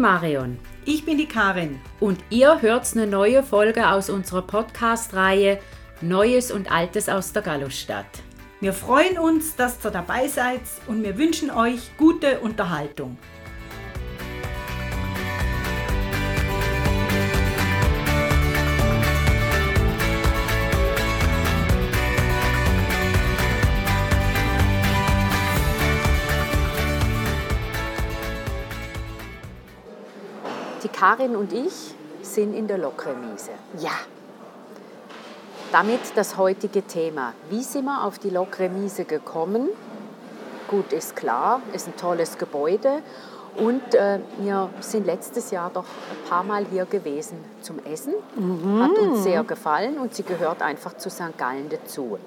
Ich bin die Marion. Ich bin die Karin. Und ihr hört eine neue Folge aus unserer Podcast-Reihe Neues und Altes aus der Gallusstadt. Wir freuen uns, dass ihr dabei seid und wir wünschen euch gute Unterhaltung. Karin und ich sind in der Lokremise. Ja. Damit das heutige Thema. Wie sind wir auf die Lokremise gekommen? Gut, ist klar, ist ein tolles Gebäude und äh, wir sind letztes Jahr doch ein paar Mal hier gewesen zum Essen. Mhm. Hat uns sehr gefallen und sie gehört einfach zu St. Gallen dazu.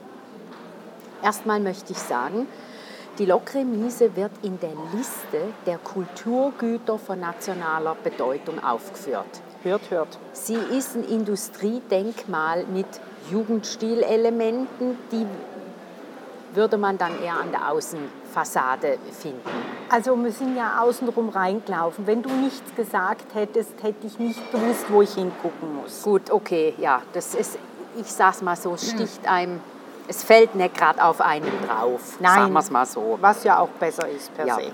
Erstmal möchte ich sagen, die Lokremise wird in der Liste der Kulturgüter von nationaler Bedeutung aufgeführt. Hört, hört. Sie ist ein Industriedenkmal mit Jugendstilelementen, die würde man dann eher an der Außenfassade finden. Also wir sind ja außenrum reingelaufen. Wenn du nichts gesagt hättest, hätte ich nicht gewusst, wo ich hingucken muss. Gut, okay, ja, das ist, ich sag's mal so, sticht einem es fällt nicht gerade auf einen drauf, Nein, sagen wir es mal so. Was ja auch besser ist per ja. se.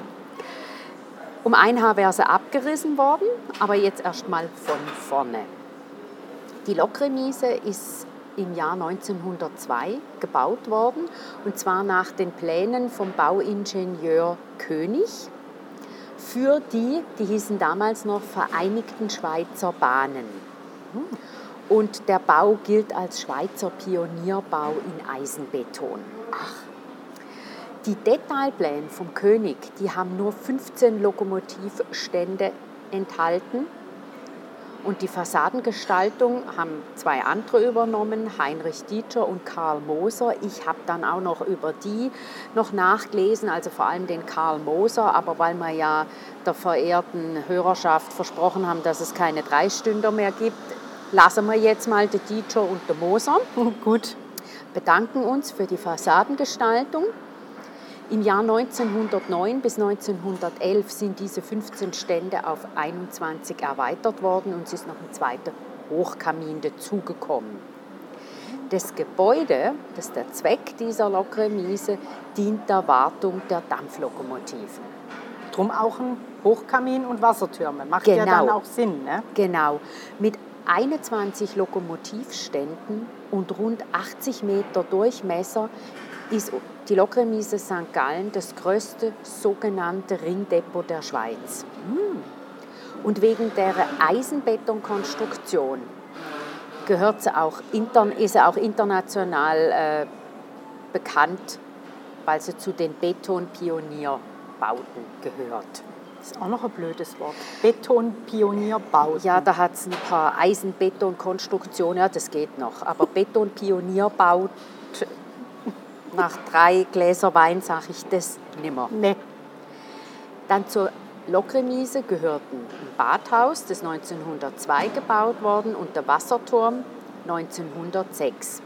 Um ein Haar wäre sie abgerissen worden, aber jetzt erstmal von vorne. Die Lokremise ist im Jahr 1902 gebaut worden und zwar nach den Plänen vom Bauingenieur König für die, die hießen damals noch Vereinigten Schweizer Bahnen. Und der Bau gilt als Schweizer Pionierbau in Eisenbeton. Ach. Die Detailpläne vom König, die haben nur 15 Lokomotivstände enthalten. Und die Fassadengestaltung haben zwei andere übernommen, Heinrich Dieter und Karl Moser. Ich habe dann auch noch über die noch nachgelesen, also vor allem den Karl Moser, aber weil wir ja der verehrten Hörerschaft versprochen haben, dass es keine Dreistünder mehr gibt, lassen wir jetzt mal den Dieter und den Moser. Gut. Bedanken uns für die Fassadengestaltung. Im Jahr 1909 bis 1911 sind diese 15 Stände auf 21 erweitert worden und es ist noch ein zweiter Hochkamin dazugekommen. Das Gebäude, das ist der Zweck dieser Lokremise, dient der Wartung der Dampflokomotiven. Drum auch ein Hochkamin und Wassertürme. Macht genau. ja dann auch Sinn. Ne? Genau. Mit 21 Lokomotivständen und rund 80 Meter Durchmesser ist die Lokremise St. Gallen das größte sogenannte Ringdepot der Schweiz. Hm. Und wegen der Eisenbetonkonstruktion gehört sie auch, ist sie auch international äh, bekannt, weil sie zu den Betonpionierbauten gehört. Das ist auch noch ein blödes Wort. Betonpionierbau. Ja, da hat es ein paar Eisenbetonkonstruktionen, ja, das geht noch. Aber Betonpionierbau, nach drei Gläser Wein sage ich das nimmer. Nee. Dann zur Lokremise gehörten ein Badhaus, das 1902 gebaut worden, und der Wasserturm 1906.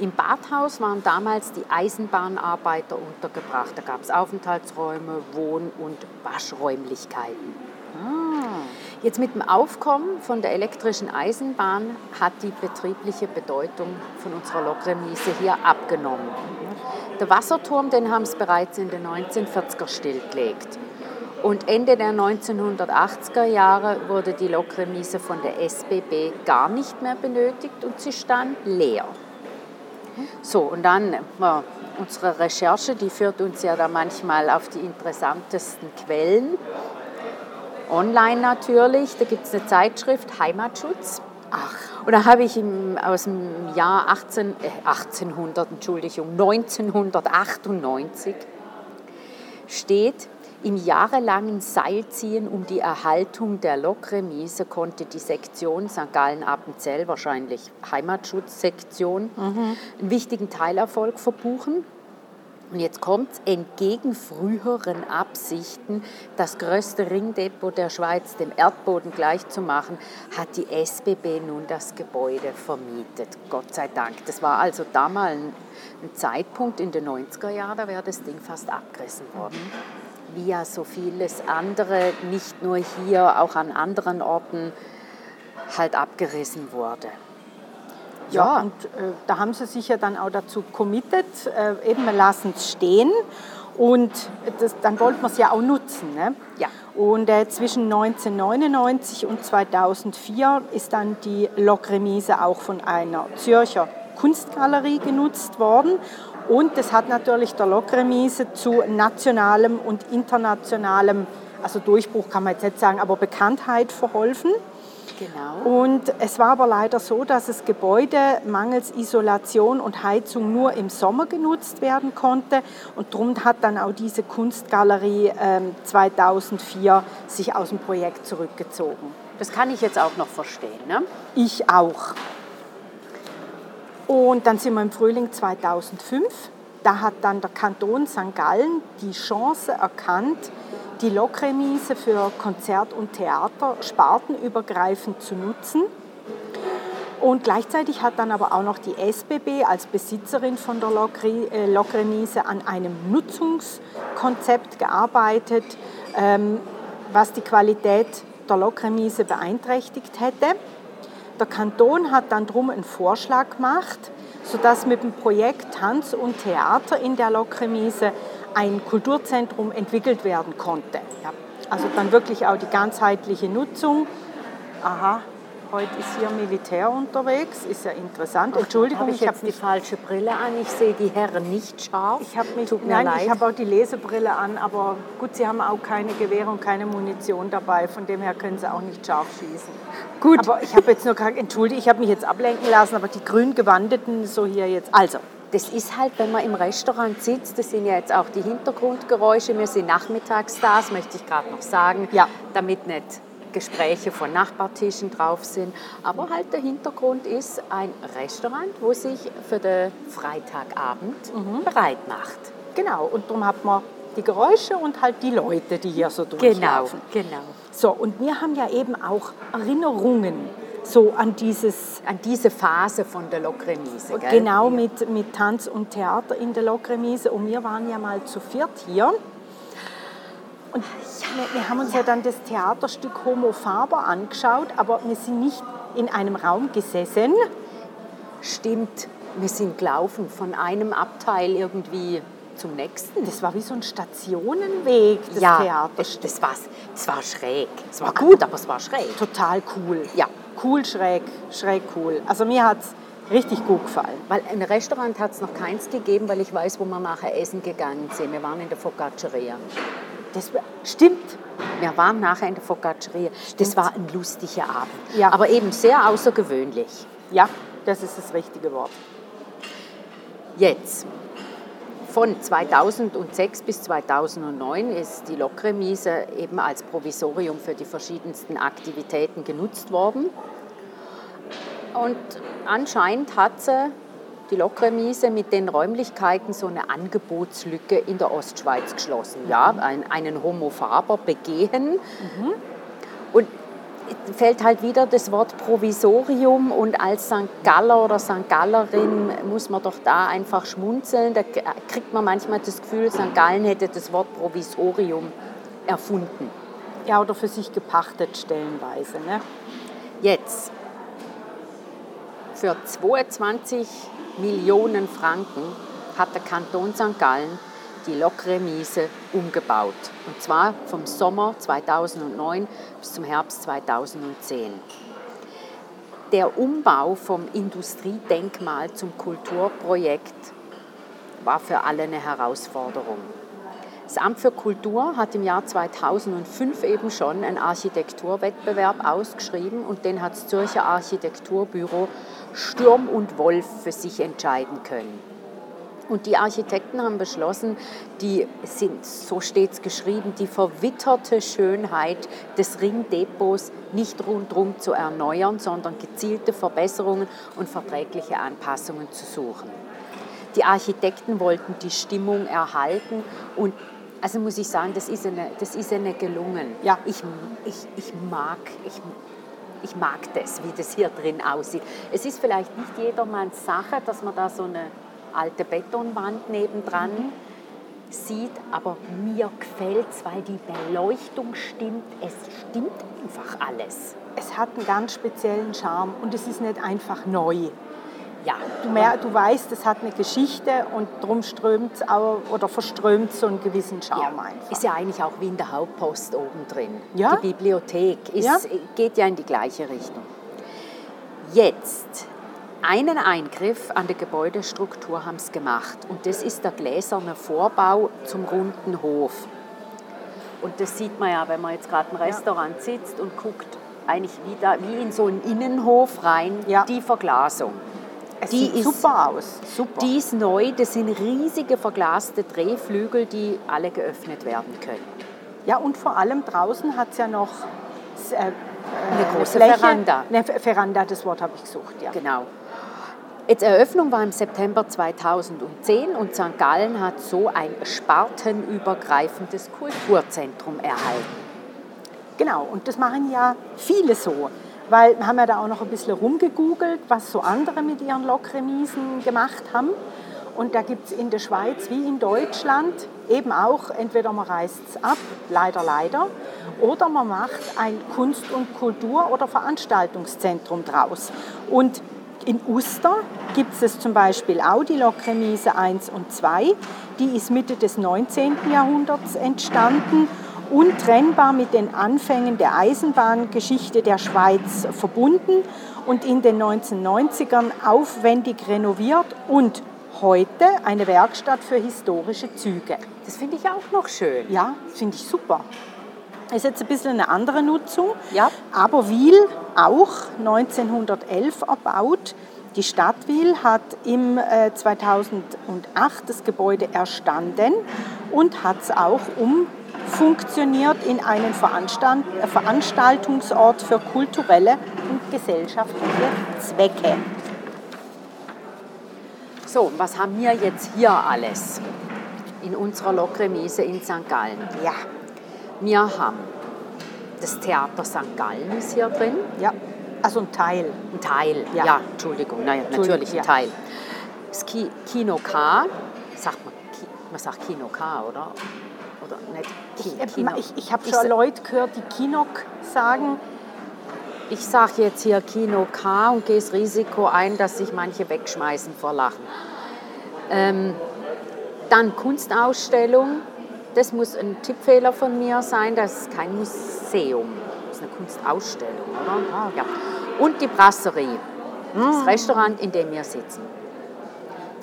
Im Badhaus waren damals die Eisenbahnarbeiter untergebracht. Da gab es Aufenthaltsräume, Wohn- und Waschräumlichkeiten. Ah. Jetzt mit dem Aufkommen von der elektrischen Eisenbahn hat die betriebliche Bedeutung von unserer Lokremise hier abgenommen. Der Wasserturm, den haben sie bereits in den 1940er stillgelegt. Und Ende der 1980er Jahre wurde die Lokremise von der SBB gar nicht mehr benötigt und sie stand leer. So, und dann ja, unsere Recherche, die führt uns ja da manchmal auf die interessantesten Quellen. Online natürlich, da gibt es eine Zeitschrift Heimatschutz. Ach. Und da habe ich im, aus dem Jahr 18, äh, 1800, Entschuldigung, 1998 steht, im jahrelangen Seilziehen um die Erhaltung der Lokremise konnte die Sektion St. Gallen-Appenzell, wahrscheinlich Heimatschutzsektion, mhm. einen wichtigen Teilerfolg verbuchen. Und jetzt kommt es, entgegen früheren Absichten, das größte Ringdepot der Schweiz dem Erdboden gleichzumachen, hat die SBB nun das Gebäude vermietet. Gott sei Dank. Das war also damals ein, ein Zeitpunkt in den 90er Jahren, da wäre das Ding fast abgerissen worden. Mhm. Wie ja so vieles andere, nicht nur hier, auch an anderen Orten halt abgerissen wurde. Ja, ja. und äh, da haben sie sich ja dann auch dazu committed, äh, eben wir lassen es stehen und das, dann wollten wir es ja auch nutzen. Ne? Ja. Und äh, zwischen 1999 und 2004 ist dann die Lokremise auch von einer Zürcher Kunstgalerie genutzt worden. Und das hat natürlich der Lokremise zu nationalem und internationalem, also Durchbruch kann man jetzt nicht sagen, aber Bekanntheit verholfen. Genau. Und es war aber leider so, dass das Gebäude mangels Isolation und Heizung nur im Sommer genutzt werden konnte. Und darum hat dann auch diese Kunstgalerie äh, 2004 sich aus dem Projekt zurückgezogen. Das kann ich jetzt auch noch verstehen. Ne? Ich auch. Und dann sind wir im Frühling 2005. Da hat dann der Kanton St. Gallen die Chance erkannt, die Lokremise für Konzert und Theater spartenübergreifend zu nutzen. Und gleichzeitig hat dann aber auch noch die SBB als Besitzerin von der äh, Lokremise an einem Nutzungskonzept gearbeitet, ähm, was die Qualität der Lokremise beeinträchtigt hätte. Der Kanton hat dann drum einen Vorschlag gemacht, sodass mit dem Projekt Tanz und Theater in der Lokremise ein Kulturzentrum entwickelt werden konnte. Ja. Also dann wirklich auch die ganzheitliche Nutzung. Aha, heute ist hier Militär unterwegs, ist ja interessant. Ach, Entschuldigung, hab ich, ich habe die falsche Brille an. Ich sehe die Herren nicht scharf. Ich habe mich, Tut mir nein, leid. ich habe auch die Lesebrille an, aber gut, sie haben auch keine Gewehre und keine Munition dabei. Von dem her können sie auch nicht scharf schießen. Gut. Aber ich habe jetzt nur gesagt, entschuldige, ich habe mich jetzt ablenken lassen, aber die grün gewandeten so hier jetzt. Also, das ist halt, wenn man im Restaurant sitzt, das sind ja jetzt auch die Hintergrundgeräusche. Wir sind nachmittags da, das möchte ich gerade noch sagen, ja. damit nicht Gespräche von Nachbartischen drauf sind. Aber halt der Hintergrund ist ein Restaurant, wo sich für den Freitagabend mhm. bereit macht. Genau, und darum hat man die Geräusche und halt die Leute, die hier so durchlaufen. Genau, genau. So, und wir haben ja eben auch Erinnerungen so an, dieses, an diese Phase von der Lokremise. Genau, mit, mit Tanz und Theater in der Lokremise. Und wir waren ja mal zu viert hier. Und wir, wir haben uns ja. ja dann das Theaterstück Homo Faber angeschaut, aber wir sind nicht in einem Raum gesessen. Stimmt, wir sind gelaufen von einem Abteil irgendwie zum nächsten. Das war wie so ein Stationenweg, das ja, Theaterstück. Das, das, das war schräg. Es war gut, aber es war schräg. Total cool. Ja, cool, schräg, schräg cool. Also mir hat es richtig gut gefallen. Weil ein Restaurant hat es noch keins gegeben, weil ich weiß, wo wir nachher essen gegangen sind. Wir waren in der Focacceria. Das stimmt. Wir waren nachher in der Focacceria. Das war ein lustiger Abend. Ja. Aber eben sehr außergewöhnlich. Ja, das ist das richtige Wort. Jetzt, von 2006 bis 2009 ist die Lokremise eben als Provisorium für die verschiedensten Aktivitäten genutzt worden. Und anscheinend hat sie die Lokremise mit den Räumlichkeiten so eine Angebotslücke in der Ostschweiz geschlossen. Ja, einen Homo faber begehen. Mhm. Und fällt halt wieder das Wort Provisorium und als St. Galler oder St. Gallerin muss man doch da einfach schmunzeln. Da kriegt man manchmal das Gefühl, St. Gallen hätte das Wort Provisorium erfunden. Ja, oder für sich gepachtet stellenweise. Ne? Jetzt, für 22 Millionen Franken hat der Kanton St. Gallen die Lokremise umgebaut. Und zwar vom Sommer 2009 bis zum Herbst 2010. Der Umbau vom Industriedenkmal zum Kulturprojekt war für alle eine Herausforderung. Das Amt für Kultur hat im Jahr 2005 eben schon einen Architekturwettbewerb ausgeschrieben und den hat das Zürcher Architekturbüro Sturm und Wolf für sich entscheiden können. Und die Architekten haben beschlossen, die sind, so steht es geschrieben, die verwitterte Schönheit des Ringdepots nicht rundherum zu erneuern, sondern gezielte Verbesserungen und verträgliche Anpassungen zu suchen. Die Architekten wollten die Stimmung erhalten und also muss ich sagen, das ist eine, das ist eine gelungen. Ja. Ich, ich, ich, mag, ich, ich mag das, wie das hier drin aussieht. Es ist vielleicht nicht jedermanns Sache, dass man da so eine alte Betonwand nebendran sieht, aber mir gefällt es, weil die Beleuchtung stimmt. Es stimmt einfach alles. Es hat einen ganz speziellen Charme und es ist nicht einfach neu. Ja, Du, mer du weißt, es hat eine Geschichte und darum strömt oder verströmt so einen gewissen Charme ja. einfach. Ist ja eigentlich auch wie in der Hauptpost oben drin. Ja. Die Bibliothek ist, Ja. geht ja in die gleiche Richtung. Jetzt, einen Eingriff an der Gebäudestruktur haben sie gemacht und das ist der gläserne Vorbau zum runden Hof. Und das sieht man ja, wenn man jetzt gerade im Restaurant sitzt und guckt, eigentlich wie, da, wie in so einen Innenhof rein, Ja. die Verglasung. Es die sieht ist- super aus. Super. Die ist neu, das sind riesige verglaste Drehflügel, die alle geöffnet werden können. Ja, und vor allem draußen hat es ja noch äh, Eine große Fläche. Veranda. Ne, Veranda, das Wort habe ich gesucht, ja. Genau. Jetzt Eröffnung war im September 2010 und St. Gallen hat so ein spartenübergreifendes Kulturzentrum erhalten. Genau, und das machen ja viele so. Weil wir haben ja da auch noch ein bisschen rumgegoogelt, was so andere mit ihren Lokremisen gemacht haben. Und da gibt es in der Schweiz wie in Deutschland eben auch, entweder man reißt es ab, leider, leider, oder man macht ein Kunst- und Kultur- oder Veranstaltungszentrum draus. Und in Uster gibt es zum Beispiel auch die Lokremise 1 und 2. Die ist Mitte des 19. Jahrhunderts entstanden untrennbar mit den Anfängen der Eisenbahngeschichte der Schweiz verbunden und in den 1990ern aufwendig renoviert und heute eine Werkstatt für historische Züge. Das finde ich auch noch schön. Ja, finde ich super. Ist jetzt ein bisschen eine andere Nutzung, Ja. aber Wiel auch 1911 erbaut. Die Stadt Wiel hat im äh, 2008 das Gebäude erstanden und hat es auch umfunktioniert in einen Veranstalt äh, Veranstaltungsort für kulturelle und gesellschaftliche Zwecke. So, was haben wir jetzt hier alles in unserer Lokremise in St. Gallen? Ja, Wir haben das Theater St. Gallen ist hier drin. ja, also ein Teil. Ein Teil, ja, Ja. Entschuldigung, naja, natürlich ein. Teil. Das Ki Kino K, sagt man, man sagt Kino K, oder? Oder nicht? Ich, Kino. ich, ich habe Ich schon sa- Leute gehört, die Kinok sagen, Ich sage jetzt hier Kino K und gehe das Risiko ein, dass sich manche wegschmeißen vor Lachen. Ähm, dann Kunstausstellung. Das muss ein Tippfehler von mir sein. Das ist kein Museum. Das ist eine Kunstausstellung, oder? Ja. Und die Brasserie. Das Restaurant, in dem wir sitzen.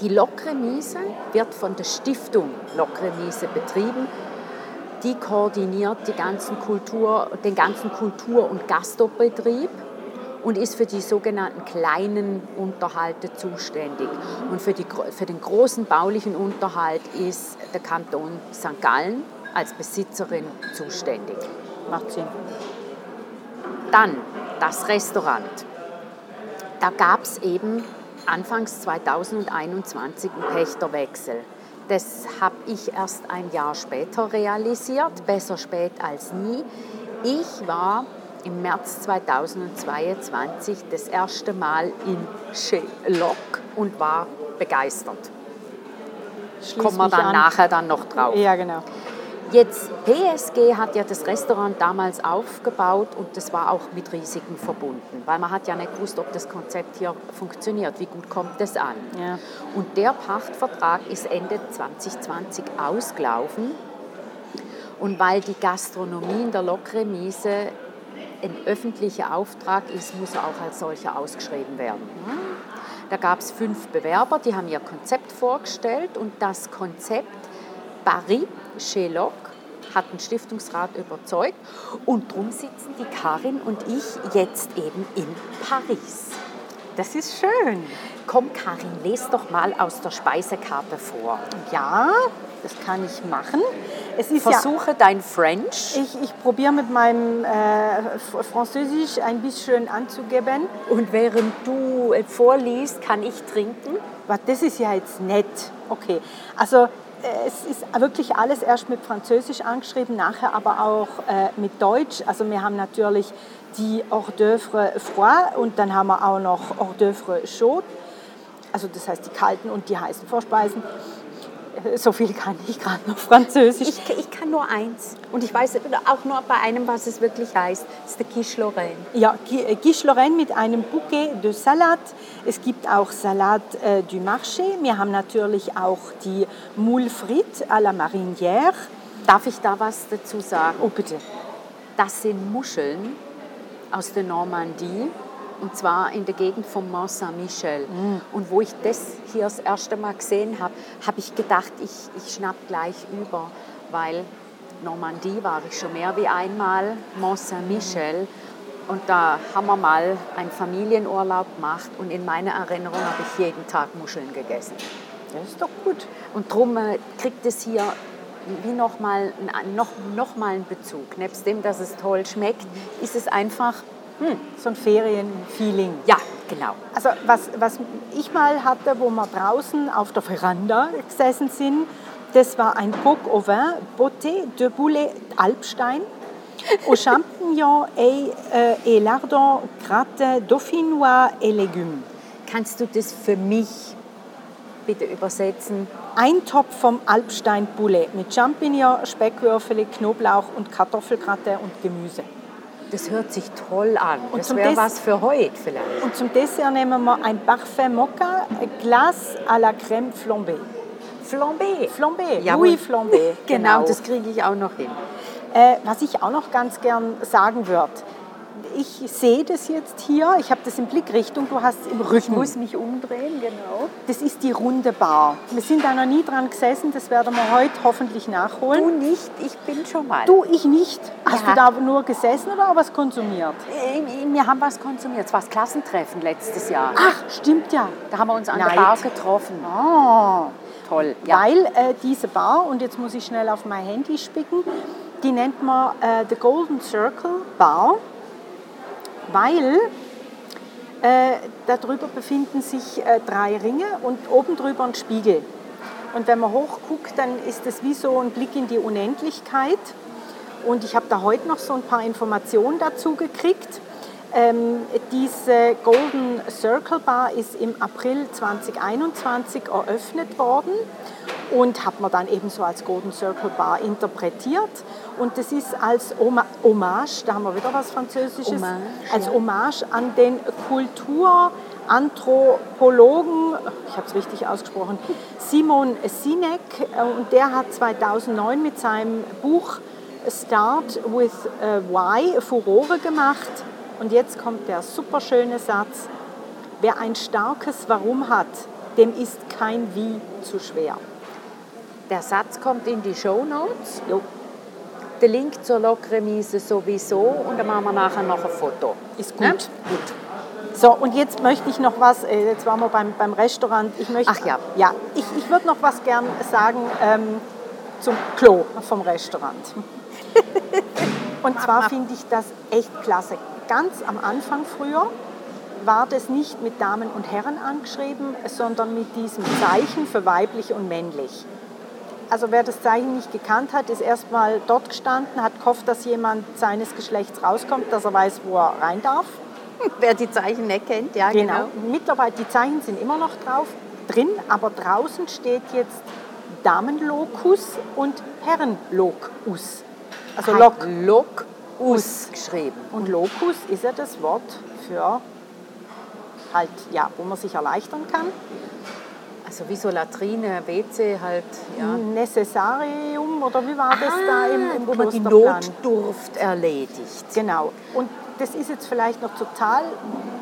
Die Lokremise wird von der Stiftung Lokremise betrieben. Die koordiniert die ganzen Kultur, den ganzen Kultur- und Gastrobetrieb und ist für die sogenannten kleinen Unterhalte zuständig. Und für, die, für den großen baulichen Unterhalt ist der Kanton St. Gallen als Besitzerin zuständig. macht Sinn. Dann das Restaurant. Da gab es eben anfangs 2021 einen Pächterwechsel. Das habe ich erst ein Jahr später realisiert, besser spät als nie. Ich war im März 2022 das erste Mal in Shelok und war begeistert. Schließ Kommen wir dann an. nachher dann noch drauf. Ja, genau. Jetzt, PSG hat ja das Restaurant damals aufgebaut und das war auch mit Risiken verbunden, weil man hat ja nicht gewusst, ob das Konzept hier funktioniert, wie gut kommt das an. Ja. Und der Pachtvertrag ist Ende 2020 ausgelaufen und weil die Gastronomie in der Lokremise ein öffentlicher Auftrag ist, muss er auch als solcher ausgeschrieben werden. Da gab es fünf Bewerber, die haben ihr Konzept vorgestellt und das Konzept Paris chez Locke hat den Stiftungsrat überzeugt und darum sitzen die Karin und ich jetzt eben in Paris. Das ist schön. Komm Karin, les doch mal aus der Speisekarte vor. Ja, das kann ich machen. Versuche dein French ja, ich, ich probiere mit meinem äh, Französisch ein bisschen anzugeben. und während du äh, vorliest, kann ich trinken. Das ist ja jetzt nett. Okay, also es ist wirklich alles erst mit Französisch angeschrieben, nachher aber auch äh, mit Deutsch. Also wir haben natürlich die Hors d'oeuvre froid und dann haben wir auch noch Hors d'oeuvre chaud. Also das heißt die kalten und die heißen Vorspeisen. So viel kann ich gerade noch Französisch. Ich, ich kann nur eins. Und ich weiß auch nur bei einem, was es wirklich heißt. Das ist der Quiche Lorraine. Ja, äh, Quiche Lorraine mit einem Bouquet de Salade. Es gibt auch Salade äh, du Marché. Wir haben natürlich auch die Moule frites à la marinière. Darf ich da was dazu sagen? Oh, bitte. Das sind Muscheln aus der Normandie und zwar in der Gegend von Mont Saint-Michel. Mm. Und wo ich das hier das erste Mal gesehen habe, habe ich gedacht, ich, ich schnapp gleich über, weil Normandie war ich schon mehr wie einmal, Mont Saint-Michel. Mm. Und da haben wir mal einen Familienurlaub gemacht und in meiner Erinnerung habe ich jeden Tag Muscheln gegessen. Das ist doch gut. Und darum äh, kriegt es hier wie nochmal noch, noch mal einen Bezug. Nebst dem, dass es toll schmeckt, ist es einfach hm, so ein Ferienfeeling. Ja, genau. Also was, was ich mal hatte, wo wir draußen auf der Veranda gesessen sind, das war ein Coq au vin, Beauté de Boulet Alpstein, aux champignons et, äh, et lardons gratin dauphinois et légumes. Kannst du das für mich bitte übersetzen? Ein Topf vom Alpstein Boulet mit Champignon, Speckwürfel, Knoblauch und Kartoffelgratin und Gemüse. Das hört sich toll an. Und das wäre was für heute vielleicht. Und zum Dessert nehmen wir ein Parfait Mocha, Glace à la Crème Flambée. Flambé. Flambé, Jawohl. Louis Flambé. Genau, genau das kriege ich auch noch hin. Äh, was ich auch noch ganz gern sagen würde, ich sehe das jetzt hier, ich habe das in Blickrichtung, du hast es im Rücken. Ich muss mich umdrehen, genau. Das ist die runde Bar. Wir sind da noch nie dran gesessen, das werden wir heute hoffentlich nachholen. Du nicht, ich bin schon mal. Du, ich nicht. Hast ja. du da nur gesessen oder auch was konsumiert? Äh, wir haben was konsumiert, es war das Klassentreffen letztes Jahr. Ach, stimmt ja. Da haben wir uns an Neid. der Bar getroffen. Oh. Toll. Ja. Weil äh, diese Bar, und jetzt muss ich schnell auf mein Handy spicken, die nennt man äh, The Golden Circle Bar weil äh, darüber befinden sich äh, drei Ringe und oben drüber ein Spiegel. Und wenn man hochguckt, dann ist es wie so ein Blick in die Unendlichkeit. Und ich habe da heute noch so ein paar Informationen dazu gekriegt. Ähm, diese Golden Circle Bar ist im April 2021 eröffnet worden und hat man dann eben so als Golden Circle Bar interpretiert. Und das ist als Hommage, da haben wir wieder was Französisches, Hommage, als Hommage an den Kulturanthropologen, ich habe es richtig ausgesprochen, Simon Sinek. Und der hat 2009 mit seinem Buch Start with Why Furore gemacht. Und jetzt kommt der superschöne Satz, wer ein starkes Warum hat, dem ist kein Wie zu schwer. Der Satz kommt in die Show Notes. Jo. Der Link zur Lokremise sowieso und dann machen wir nachher noch ein Foto. Ist gut. Ja? Gut. So, und jetzt möchte ich noch was, äh, jetzt waren wir beim, beim Restaurant. Ich möchte, Ach ja. Ja, ich, ich würde noch was gern sagen ähm, zum Klo vom Restaurant. und zwar finde ich das echt klasse. Ganz am Anfang früher war das nicht mit Damen und Herren angeschrieben, sondern mit diesem Zeichen für weiblich und männlich. Also wer das Zeichen nicht gekannt hat, ist erstmal dort gestanden, hat gehofft, dass jemand seines Geschlechts rauskommt, dass er weiß, wo er rein darf. Wer die Zeichen nicht kennt, ja genau. genau. Mittlerweile, die Zeichen sind immer noch drauf, drin, aber draußen steht jetzt Damenlokus und Herrenlokus. Also Lok. Lokus geschrieben. Und Lokus ist ja das Wort für halt, ja, wo man sich erleichtern kann. Also wie so Latrine, WC halt. Ja. Necessarium oder wie war das ah, da im, im Wo man die Notdurft erledigt. Genau. Und das ist jetzt vielleicht noch total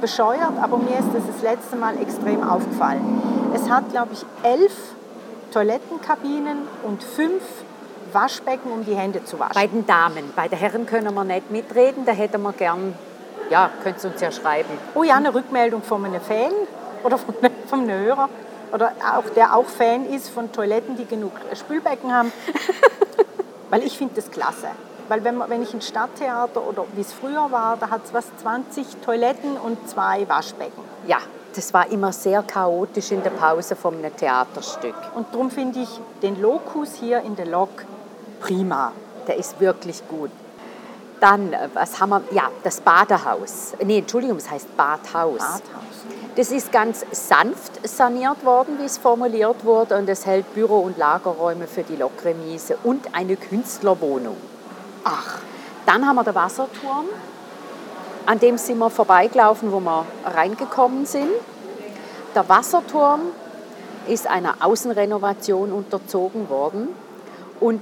bescheuert, aber mir ist das das letzte Mal extrem aufgefallen. Es hat, glaube ich, elf Toilettenkabinen und fünf Waschbecken, um die Hände zu waschen. Bei den Damen. Bei den Herren können wir nicht mitreden, da hätten wir gern, ja, könnt ihr uns ja schreiben. Oh ja, eine Rückmeldung von einem Fan oder von, von einem Hörer oder auch, der auch Fan ist von Toiletten, die genug Spülbecken haben. Weil ich finde das klasse. Weil wenn, man, wenn ich ein Stadttheater oder wie es früher war, da hat es was 20 Toiletten und zwei Waschbecken. Ja, das war immer sehr chaotisch in der Pause vom Theaterstück. Und darum finde ich den Lokus hier in der Lok prima. Der ist wirklich gut. Dann, äh, was haben wir? Ja, das Badehaus. Nee, Entschuldigung, es heißt Badhaus. Badhaus. Das ist ganz sanft saniert worden, wie es formuliert wurde, und es hält Büro- und Lagerräume für die Lokremise und eine Künstlerwohnung. Ach, Dann haben wir den Wasserturm, an dem sind wir vorbeigelaufen, wo wir reingekommen sind. Der Wasserturm ist einer Außenrenovation unterzogen worden und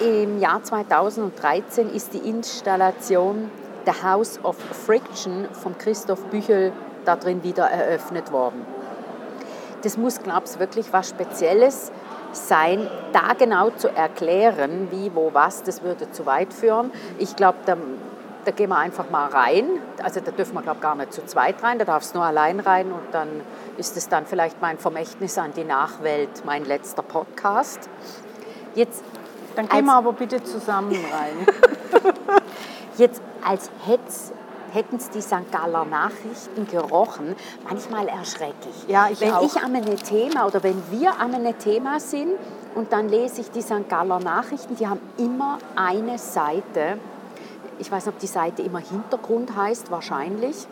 im Jahr 2013 ist die Installation The House of Friction von Christoph Büchel da drin wieder eröffnet worden. Das muss, glaube ich, wirklich was Spezielles sein, da genau zu erklären, wie, wo, was, das würde zu weit führen. Ich glaube, da, da gehen wir einfach mal rein. Also da dürfen wir, glaube ich, gar nicht zu zweit rein, da darfst du nur allein rein und dann ist es dann vielleicht mein Vermächtnis an die Nachwelt, mein letzter Podcast. Jetzt dann gehen wir aber bitte zusammen rein. Jetzt als hätten es die St. Galler Nachrichten gerochen, manchmal erschrecklich. Ja, ich wenn auch. ich an einem Thema oder wenn wir an einem Thema sind und dann lese ich die St. Galler Nachrichten, die haben immer eine Seite. Ich weiß nicht, ob die Seite immer Hintergrund heißt, wahrscheinlich.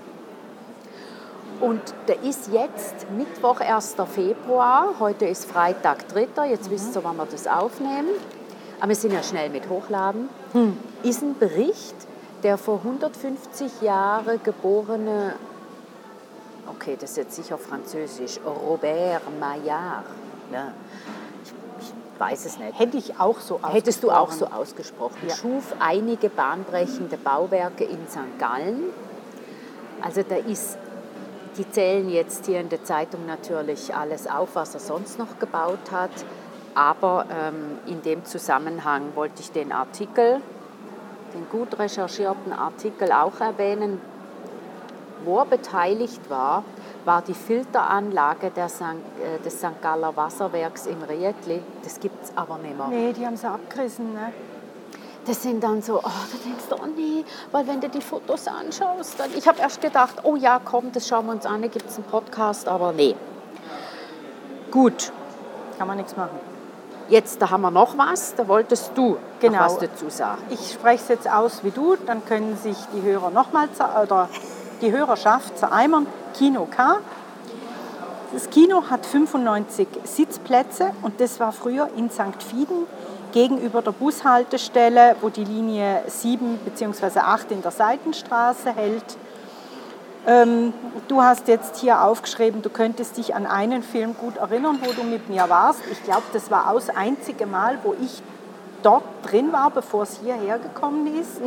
Und da ist jetzt Mittwoch, 1. Februar, heute ist Freitag, 3. Jetzt wisst ihr, wann wir das aufnehmen. Aber wir sind ja schnell mit Hochladen. Ist ein Bericht, der vor 150 Jahren geborene, okay, das ist jetzt sicher französisch, Robert Maillard. Ja. Ich, ich weiß es nicht. Hätte ich auch so Hättest du auch ausgesprochen. so ausgesprochen. Ja. Schuf einige bahnbrechende Bauwerke in St. Gallen. Also da ist, die zählen jetzt hier in der Zeitung natürlich alles auf, was er sonst noch gebaut hat. Aber ähm, in dem Zusammenhang wollte ich den Artikel, den gut recherchierten Artikel auch erwähnen. Wo er beteiligt war, war die Filteranlage äh, des St. Galler Wasserwerks im Rietli. Das gibt es aber nicht mehr. Nee, die haben sie abgerissen. Ne? Das sind dann so, oh, da denkst du, oh nee, weil wenn du die Fotos anschaust, dann, ich habe erst gedacht, oh ja, komm, das schauen wir uns an, da gibt es einen Podcast, aber nee. Gut, Kann man nichts machen. Jetzt da haben wir noch was, da wolltest du Genau. noch was dazu sagen. Ich spreche es jetzt aus wie du, dann können sich die Hörer nochmal oder die Hörerschaft zereimern. Kino K. Das Kino hat 95 Sitzplätze und das war früher in St. Fieden gegenüber der Bushaltestelle, wo die Linie 7 bzw. 8 in der Seitenstraße hält. Ähm, du hast jetzt hier aufgeschrieben, du könntest dich an einen Film gut erinnern, wo du mit mir warst. Ich glaube, das war auch das einzige Mal, wo ich dort drin war, bevor es hierher gekommen ist.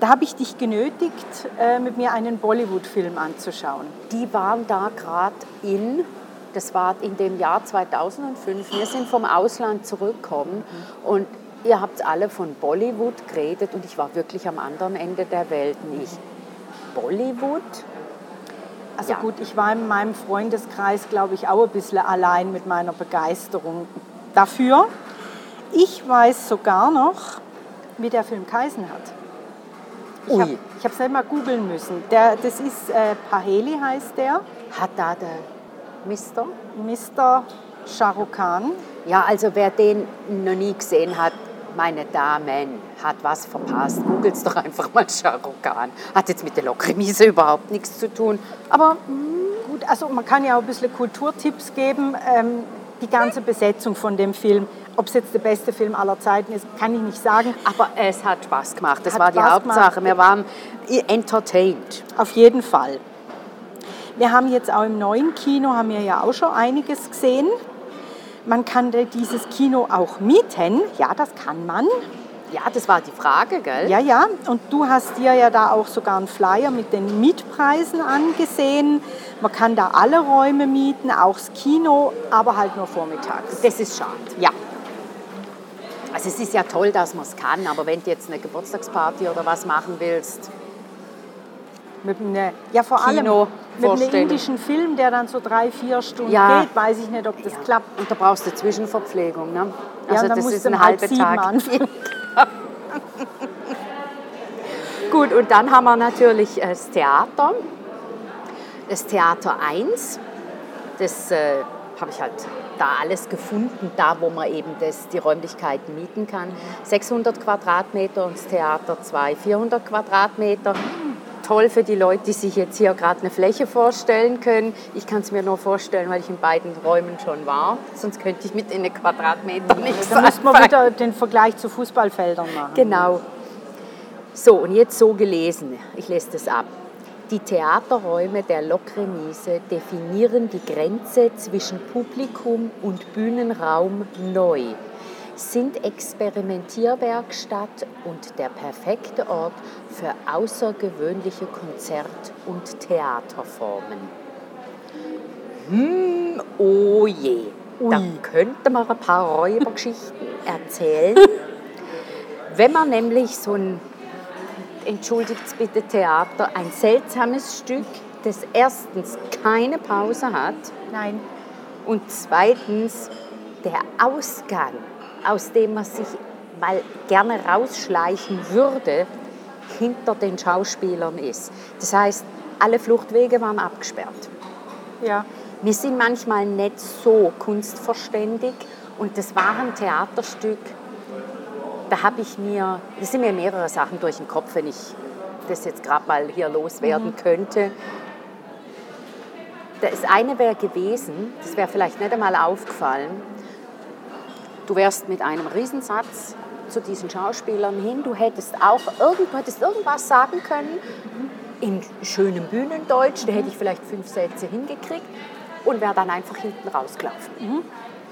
Da habe ich dich genötigt, äh, mit mir einen Bollywood-Film anzuschauen. Die waren da gerade in, das war in dem Jahr 2005, wir sind vom Ausland zurückgekommen und ihr habt alle von Bollywood geredet und ich war wirklich am anderen Ende der Welt nicht. Bollywood? Also Ja. gut, ich war in meinem Freundeskreis, glaube ich, auch ein bisschen allein mit meiner Begeisterung dafür. Ich weiß sogar noch, wie der Film Kaisen hat. Ich habe es nicht mal googeln müssen. Der, das ist äh, Paheli heißt der, Hat da der Mister? Mr. Shahrukh Khan. Ja, also wer den noch nie gesehen hat, meine Damen, hat was verpasst. Googles doch einfach mal Khan. Hat jetzt mit der Lokremise überhaupt nichts zu tun. Aber Gut, also man kann ja auch ein bisschen Kulturtipps geben. Ähm, die ganze Besetzung von dem Film, ob es jetzt der beste Film aller Zeiten ist, kann ich nicht sagen. Aber es hat Spaß gemacht. Das Hat war die Spaß Hauptsache. gemacht. Wir waren entertained. Auf jeden Fall. Wir haben jetzt auch im neuen Kino, haben wir ja auch schon einiges gesehen. Man kann dieses Kino auch mieten. Ja, das kann man. Ja, das war die Frage, gell? Ja, ja. Und du hast dir ja da auch sogar einen Flyer mit den Mietpreisen angesehen. Man kann da alle Räume mieten, auch das Kino, aber halt nur vormittags. Das ist schade. Ja, Also es ist ja toll, dass man es kann, aber wenn du jetzt eine Geburtstagsparty oder was machen willst, mit einem, ja vor allem Kino mit einem indischen Film, der dann so drei, vier Stunden Ja. geht, weiß ich nicht, ob das klappt. und da brauchst du Zwischenverpflegung, ne? Ja, Also das ist ein halb halber Tag. Gut, und dann haben wir natürlich äh, das Theater. Das Theater 1, das äh, habe ich halt da alles gefunden, da wo man eben das, die Räumlichkeiten mieten kann. 600 Quadratmeter und das Theater 2 400 Quadratmeter. Toll für die Leute, die sich jetzt hier gerade eine Fläche vorstellen können. Ich kann es mir nur vorstellen, weil ich in beiden Räumen schon war. Sonst könnte ich mit in den Quadratmetern nichts Da müssen wir wieder den Vergleich zu Fußballfeldern machen. Genau. So, und jetzt so gelesen. Ich lese das ab. Die Theaterräume der Lokremise definieren die Grenze zwischen Publikum und Bühnenraum neu, sind Experimentierwerkstatt und der perfekte Ort für außergewöhnliche Konzert- und Theaterformen. Hm, oh je, da könnte man ein paar Räubergeschichten erzählen. Wenn man nämlich so ein entschuldigt bitte Theater, ein seltsames Stück, das erstens keine Pause hat Nein. und zweitens der Ausgang, aus dem man sich mal gerne rausschleichen würde, hinter den Schauspielern ist. Das heißt, alle Fluchtwege waren abgesperrt. Ja. Wir sind manchmal nicht so kunstverständig und das war ein Theaterstück, da habe ich mir, das sind mir mehrere Sachen durch den Kopf, wenn ich das jetzt gerade mal hier loswerden könnte. Das eine wäre gewesen, das wäre vielleicht nicht einmal aufgefallen, du wärst mit einem Riesensatz zu diesen Schauspielern hin, du hättest auch irgend, du hättest irgendwas sagen können, in schönem Bühnendeutsch, da hätte ich vielleicht fünf Sätze hingekriegt und wäre dann einfach hinten rausgelaufen.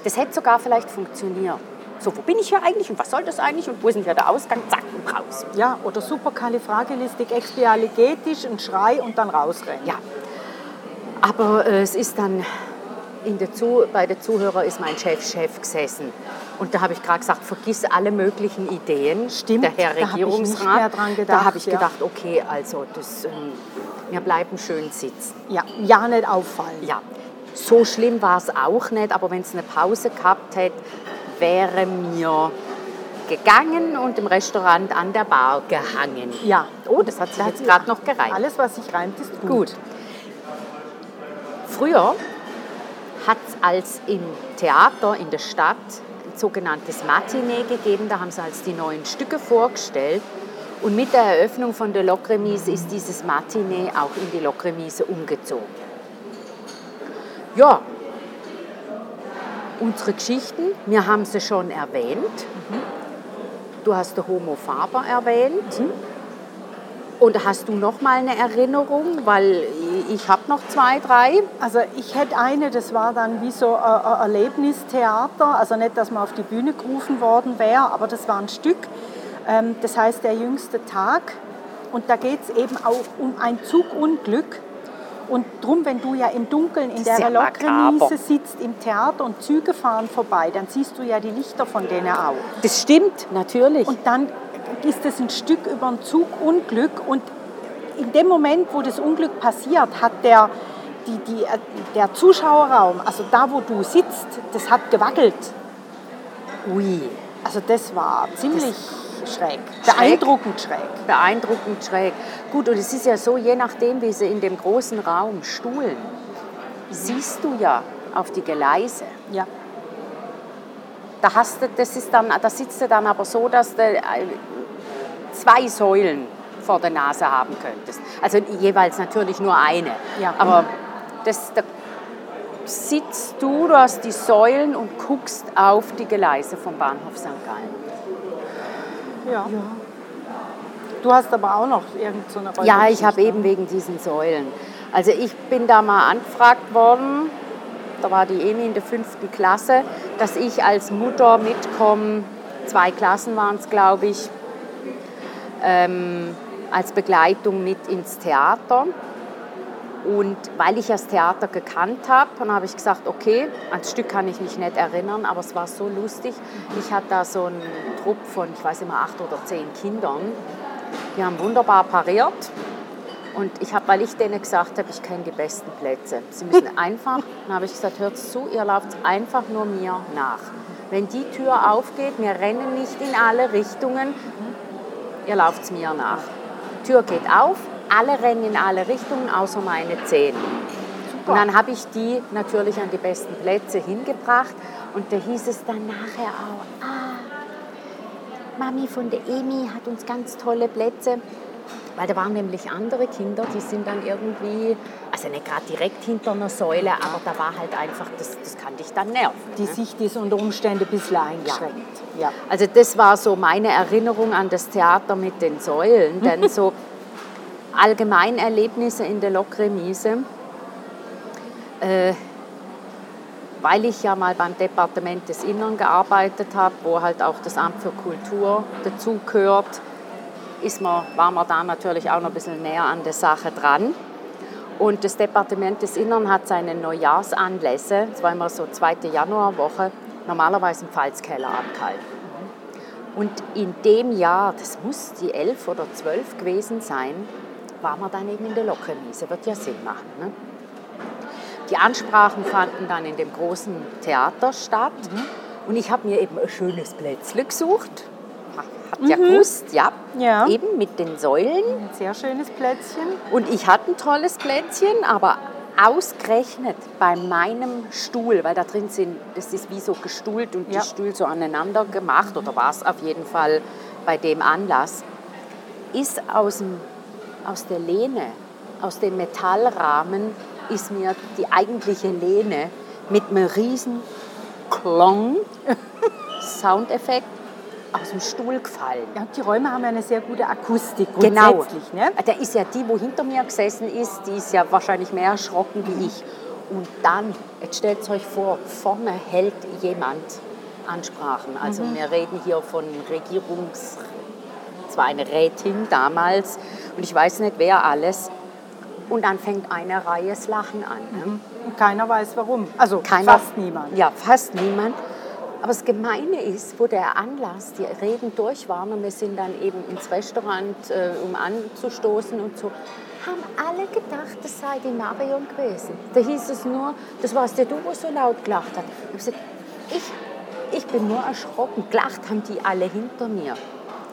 Das hätte sogar vielleicht funktioniert. So, wo bin ich hier eigentlich und was soll das eigentlich und wo ist denn hier der Ausgang? Zack, und raus. Ja, oder Superkalifragilistik-Expialigetisch, ein Schrei und dann rausrennen. Ja, aber äh, es ist dann der bei den Zuhörern ist mein Chef Chef gesessen. Und da habe ich gerade gesagt, vergiss alle möglichen Ideen. Stimmt, der Herr da habe ich Regierungsrat. dran da gedacht, habe ich ja. gedacht, okay, also das, ähm, wir bleiben schön sitzen. Ja, ja nicht auffallen. Ja, so schlimm war es auch nicht, aber wenn es eine Pause gehabt hätte, wäre mir gegangen und im Restaurant an der Bar gehangen. Ja. Oh, das hat sich jetzt gerade noch gereimt. Alles, was sich reimt, ist gut. Gut. Früher hat es als im Theater in der Stadt ein sogenanntes Matinee gegeben. Da haben sie als die neuen Stücke vorgestellt. Und mit der Eröffnung von der Lokremise ist dieses Matinee auch in die Lokremise umgezogen. Ja, unsere Geschichten, wir haben sie schon erwähnt. Du hast den Homo Faber erwähnt. Und hast du noch mal eine Erinnerung? Weil ich habe noch zwei, drei. Also ich hätte eine, das war dann wie so ein ein Erlebnistheater. Also nicht, dass man auf die Bühne gerufen worden wäre, aber das war ein Stück. Ähm, Das heißt Der jüngste Tag. Und da geht es eben auch um ein Zugunglück. Und drum, wenn du ja im Dunkeln in der makaber. Lokremise sitzt im Theater und Züge fahren vorbei, dann siehst du ja die Lichter von denen auch. Das stimmt, natürlich. Und dann ist es ein Stück über ein Zugunglück und in dem Moment, wo das Unglück passiert, hat der, die, die, äh, der Zuschauerraum, also da, wo du sitzt, das hat gewackelt. Ui, Also das war ziemlich schräg, beeindruckend schräg. beeindruckend schräg. Gut, und es ist ja so, je nachdem, wie sie in dem großen Raum stuhlen, siehst du ja auf die Geleise. Ja. Da, hast du, das ist dann, da sitzt du dann aber so, dass du äh, zwei Säulen vor der Nase haben könntest. Also jeweils natürlich nur eine. Ja. Aber das, da sitzt du, du hast die Säulen und guckst auf die Geleise vom Bahnhof St. Gallen. ja. Du hast aber auch noch irgendeine so eine Ja, ich habe eben wegen diesen Säulen. Also ich bin da mal angefragt worden, da war die Emi in der fünften Klasse, dass ich als Mutter mitkomme, zwei Klassen waren es, glaube ich, ähm, als Begleitung mit ins Theater. Und weil ich das Theater gekannt habe, dann habe ich gesagt, okay, ans Stück kann ich mich nicht erinnern, aber es war so lustig. Ich hatte da so einen Trupp von, ich weiß immer, acht oder zehn Kindern. Die haben wunderbar pariert. Und ich habe, weil ich denen gesagt habe, ich kenne die besten Plätze. Sie müssen einfach, dann habe ich gesagt, hört zu, ihr lauft einfach nur mir nach. Wenn die Tür aufgeht, wir rennen nicht in alle Richtungen, ihr lauft mir nach. Tür geht auf, alle rennen in alle Richtungen, außer meine zehn. Und dann habe ich die natürlich an die besten Plätze hingebracht und da hieß es dann nachher auch, ah, Mami von der Emi hat uns ganz tolle Plätze. Weil da waren nämlich andere Kinder, die sind dann irgendwie, also nicht gerade direkt hinter einer Säule, aber da war halt einfach, das, das kann dich dann nerven. Die ne? Sicht ist unter Umständen ein bisschen eingeschränkt. Ja. Also das war so meine Erinnerung an das Theater mit den Säulen, denn so Allgemeinerlebnisse in der Lokremise, äh, weil ich ja mal beim Departement des Innern gearbeitet habe, wo halt auch das Amt für Kultur dazugehört, ist man, war man da natürlich auch noch ein bisschen näher an der Sache dran. Und das Departement des Innern hat seine Neujahrsanlässe, das war immer so zweite Januarwoche, normalerweise im Pfalzkeller abgehalten. Und in dem Jahr, das muss die elf oder zwölf gewesen sein, war man dann eben in der Lokremise. Wird ja Sinn machen. Ne? Die Ansprachen fanden dann in dem großen Theater statt. Und ich habe mir eben ein schönes Plätzle gesucht. Habt ja gewusst, ja, Ja. eben mit den Säulen. Ein sehr schönes Plätzchen. Und ich hatte ein tolles Plätzchen, aber ausgerechnet bei meinem Stuhl, weil da drin sind, das ist wie so gestuhlt und Ja. die Stühle so aneinander gemacht, oder war es auf jeden Fall bei dem Anlass, ist aus, dem, aus der Lehne, aus dem Metallrahmen, ist mir die eigentliche Lehne mit einem riesen Klong, Soundeffekt, aus dem Stuhl gefallen. Ja, die Räume haben eine sehr gute Akustik Genau. grundsätzlich. Ne? Da ist ja die, wo hinter mir gesessen ist, die ist ja wahrscheinlich mehr erschrocken wie ich. Und dann, jetzt stellt euch vor, vorne hält jemand Ansprachen. Also wir reden hier von Regierungs... Es war eine Rätin damals und ich weiß nicht, wer alles. Und dann fängt eine Reihe das Lachen an. Ne? Und keiner weiß warum. Also Keiner- fast niemand. Ja, fast niemand. Aber das Gemeine ist, wo der Anlass, die Reden durch waren und wir sind dann eben ins Restaurant, äh, um anzustoßen und so, haben alle gedacht, das sei die Marion gewesen. Da hieß es nur, das warst ja du, wo so laut gelacht hat. Ich, gesagt, ich, ich bin nur erschrocken. Gelacht haben die alle hinter mir.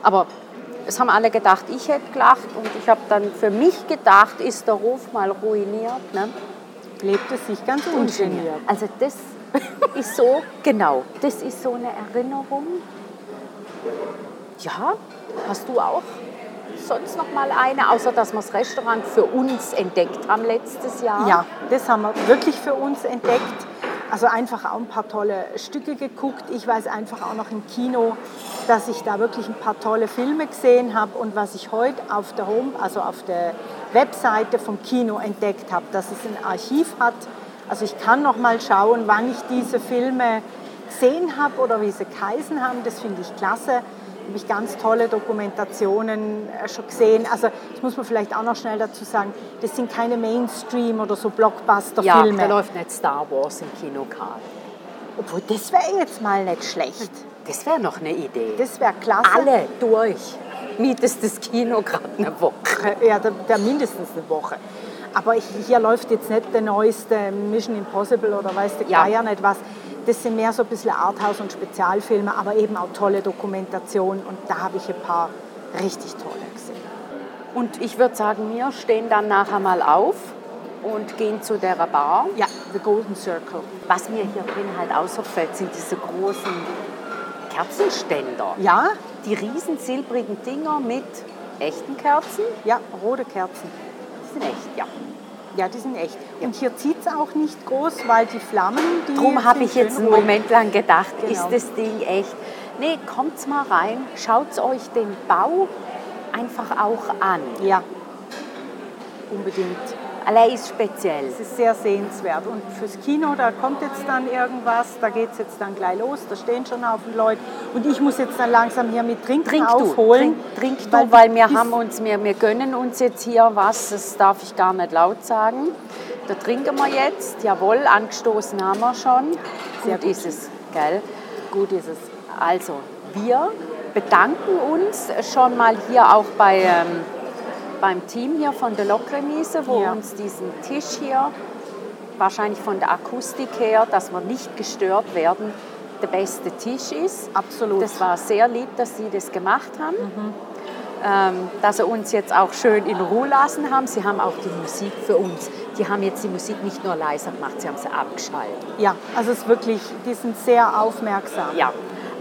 Aber es haben alle gedacht, ich hätte gelacht und ich habe dann für mich gedacht, ist der Ruf mal ruiniert. Ne? Lebt es sich ganz ungeniert. Also das ist so, genau, das ist so eine Erinnerung. Ja, hast du auch sonst noch mal eine, außer dass wir das Restaurant für uns entdeckt haben letztes Jahr? Ja, das haben wir wirklich für uns entdeckt. Also einfach auch ein paar tolle Stücke geguckt. Ich weiß einfach auch noch im Kino, dass ich da wirklich ein paar tolle Filme gesehen habe und was ich heute auf der Home, also auf der Webseite vom Kino entdeckt habe, dass es ein Archiv hat. Also ich kann noch mal schauen, wann ich diese Filme gesehen habe oder wie sie geheißen haben. Das finde ich klasse. Habe ich ganz tolle Dokumentationen äh, schon gesehen. Also das muss man vielleicht auch noch schnell dazu sagen, das sind keine Mainstream- oder so ja Blockbuster-Filme. da läuft nicht Star Wars im Kino gerade. Obwohl, das wäre jetzt mal nicht schlecht. Das wäre noch eine Idee. Das wäre klasse. Alle durch. Mietest das Kino gerade eine Woche. Ja, der, der mindestens eine Woche. Aber hier läuft jetzt nicht der neueste Mission Impossible oder weiß der Ja. Geier nicht was. Das sind mehr so ein bisschen Arthouse- und Spezialfilme, aber eben auch tolle Dokumentationen. Und da habe ich ein paar richtig tolle gesehen. Und ich würde sagen, wir stehen dann nachher mal auf und gehen zu der Bar. Ja, The Golden Circle. Was mir hier drin halt außerfällt, sind diese großen Kerzenständer. Ja, Die riesen silbrigen Dinger mit echten Kerzen. ja, rote Kerzen. Die sind echt, ja. Ja, die sind echt. Und hier zieht es auch nicht groß, weil die Flammen, die Drum habe ich jetzt einen ruhig. Moment lang gedacht, Genau. ist das Ding echt? Nee, kommt's mal rein, schaut euch den Bau einfach auch an. Ja, unbedingt. Er ist speziell. Es ist sehr sehenswert. Und fürs Kino, da kommt jetzt dann irgendwas, da geht es jetzt dann gleich los, da stehen schon ein Haufen Leute. Und ich muss jetzt dann langsam hier mit Trinken Trink du, aufholen. trink, trink weil du, weil wir haben uns, wir, wir gönnen uns jetzt hier was, das darf ich gar nicht laut sagen. Da trinken wir jetzt, jawohl, angestoßen haben wir schon. Sehr gut gut. ist es, gell? Gut ist es. Also, wir bedanken uns schon mal hier auch bei, ähm, beim Team hier von der Lokremise, wo Ja. uns diesen Tisch hier, wahrscheinlich von der Akustik her, dass wir nicht gestört werden, der beste Tisch ist. Absolut. Das war sehr lieb, dass Sie das gemacht haben. ähm, dass sie uns jetzt auch schön in Ruhe lassen haben. Sie haben auch die Musik für uns. Die haben jetzt die Musik nicht nur leiser gemacht, sie haben sie abgeschaltet. Ja, also es ist wirklich, die sind sehr aufmerksam. Ja,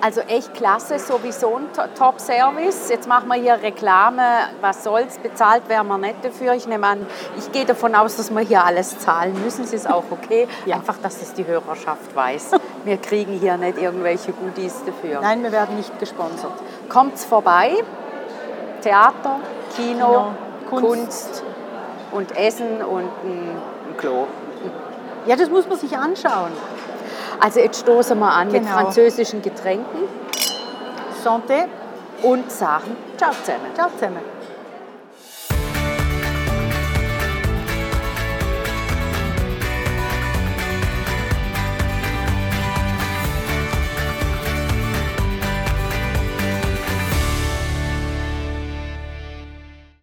also echt klasse, sowieso ein Top-Service. Jetzt machen wir hier Reklame, was soll's, bezahlt werden wir nicht dafür. Ich nehme an, ich gehe davon aus, dass wir hier alles zahlen müssen, es ist auch okay. Ja. Einfach, dass das die Hörerschaft weiß. Wir kriegen hier nicht irgendwelche Goodies dafür. Nein, wir werden nicht gesponsert. Kommt's vorbei, Theater, Kino, Kino Kunst. Kunst. und Essen und ein, ein Klo. Ja, das muss man sich anschauen. Also jetzt stoßen wir an genau. mit französischen Getränken. Santé. Und sagen Ciao zusammen. Ciao zusammen.